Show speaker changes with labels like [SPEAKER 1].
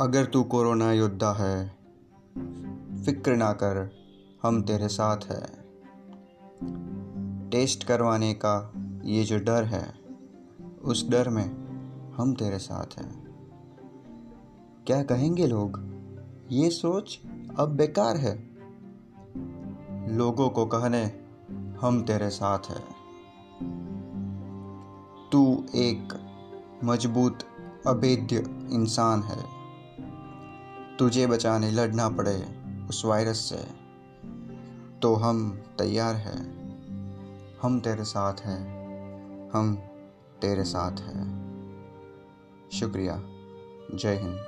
[SPEAKER 1] अगर तू कोरोना योद्धा है, फ़िक्र ना कर, हम तेरे साथ है। टेस्ट करवाने का ये जो डर है, उस डर में हम तेरे साथ हैं। क्या कहेंगे लोग? ये सोच अब बेकार है। लोगों को कहने, हम तेरे साथ हैं। तू एक मज़बूत, अभेद्य इंसान है। तुझे बचाने लड़ना पड़े उस वायरस से। तो हम तैयार हैं। हम तेरे साथ हैं। हम तेरे साथ हैं। शुक्रिया। जय हिंद।